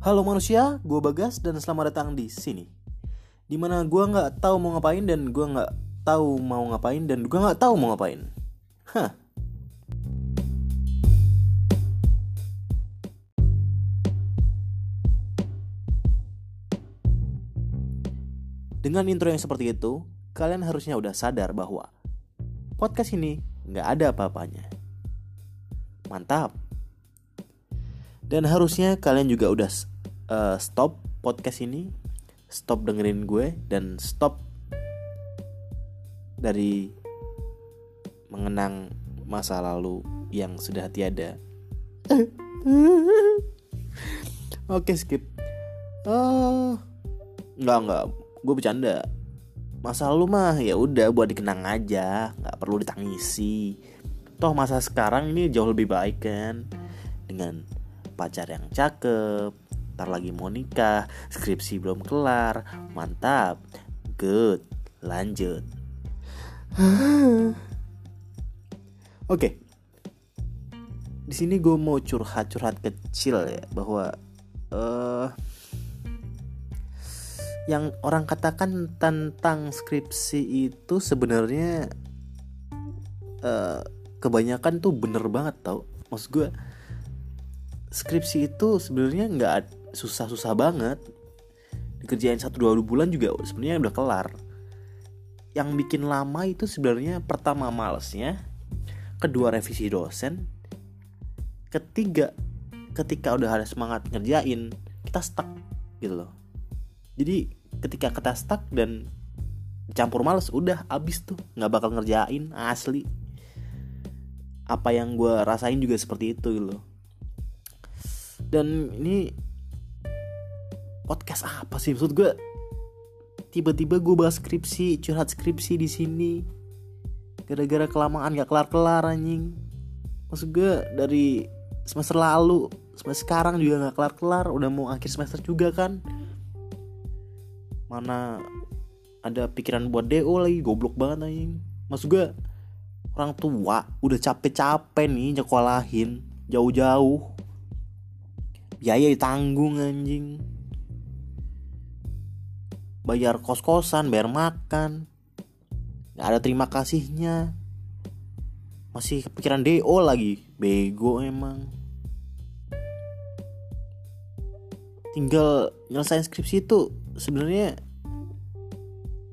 Halo manusia, gue Bagas dan selamat datang di sini. Di mana gue nggak tahu mau ngapain dan gue nggak tahu mau ngapain dan gue nggak tahu mau ngapain. Hah. Dengan intro yang seperti itu, kalian harusnya udah sadar bahwa podcast ini nggak ada apa-apanya. Mantap. Dan harusnya kalian juga udah uh, stop podcast ini, stop dengerin gue dan stop dari mengenang masa lalu yang sudah tiada. Oke skip. Uh, nggak nggak, gue bercanda. Masa lalu mah ya udah buat dikenang aja, nggak perlu ditangisi. Toh masa sekarang ini jauh lebih baik kan, dengan pacar yang cakep, ntar lagi mau nikah, skripsi belum kelar, mantap, good, lanjut. Oke, di sini gue mau curhat-curhat kecil ya bahwa uh, yang orang katakan tentang skripsi itu sebenarnya uh, kebanyakan tuh bener banget tau, maksud gue skripsi itu sebenarnya nggak susah-susah banget. Dikerjain satu dua bulan juga sebenarnya udah kelar. Yang bikin lama itu sebenarnya pertama malesnya kedua revisi dosen ketiga ketika udah ada semangat ngerjain kita stuck gitu loh. Jadi ketika kita stuck dan campur males udah abis tuh nggak bakal ngerjain asli. Apa yang gue rasain juga seperti itu gitu loh. Dan ini podcast apa sih? Maksud gue tiba-tiba gue bahas skripsi curhat skripsi di sini. Gara-gara kelamaan gak kelar-kelar anjing. Maksud gue dari semester lalu semester sekarang juga gak kelar-kelar udah mau akhir semester juga kan. Mana ada pikiran buat do lagi goblok banget anjing. Maksud gue orang tua udah capek-capek nih nyekolahin jauh-jauh. Biaya ditanggung anjing bayar kos-kosan bayar makan. Nggak ada terima kasihnya. Masih kepikiran do lagi. Bego emang. Tinggal nyelesain skripsi itu sebenarnya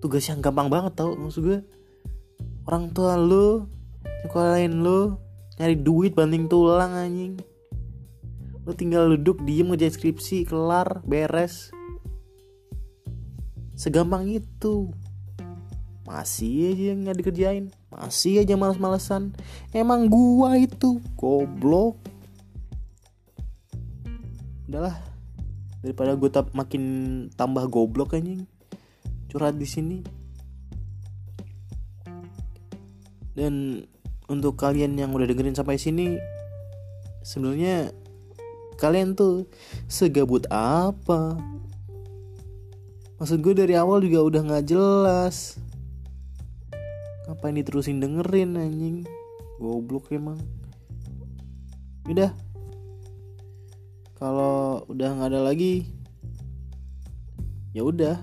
tugas yang gampang banget tau maksud gue. Orang tua lu nyekolahin lu nyari duit banting tulang anjing. Lu tinggal duduk diem ngerjain skripsi kelar beres Segampang itu. Masih aja yang gak dikerjain. Masih aja males-malesan. Emang gua itu Goblok. Udahlah. Daripada gue tap makin tambah goblok anjing. Curhat di sini. Dan untuk kalian yang udah dengerin sampai sini sebenarnya kalian tuh segabut apa maksud gue dari awal juga udah nggak jelas. Ngapain diterusin dengerin anjing? Goblok emang. Udah kalau udah nggak ada lagi ya udah.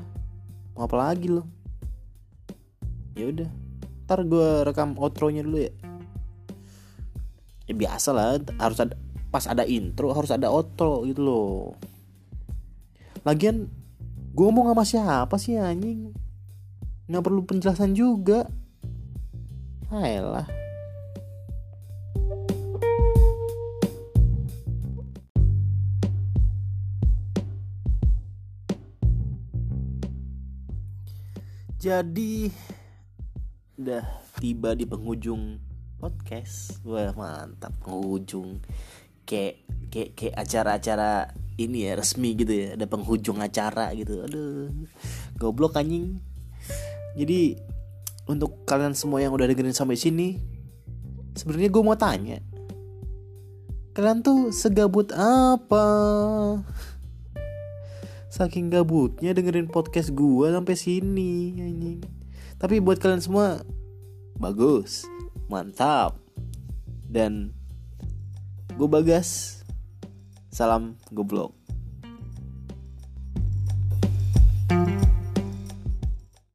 Mau apa lagi lo? Ya udah. Ntar gue rekam outro nya dulu ya. Ya biasa lah harus ada pas ada intro harus ada outro gitu loh. Lagian gue ngomong sama siapa sih anjing? Nggak perlu penjelasan juga. Ayolah. Jadi udah tiba di penghujung podcast. Wah mantap. Penghujung kayak kayak kayak acara-acara ini ya resmi gitu ya ada penghujung acara gitu. Aduh goblok anjing. Jadi untuk kalian semua yang udah dengerin sampai sini sebenarnya gue mau tanya kalian tuh segabut apa? Saking gabutnya dengerin podcast gue sampai sini anjing. Tapi buat kalian semua bagus mantap dan Gue Bagas. Salam goblok.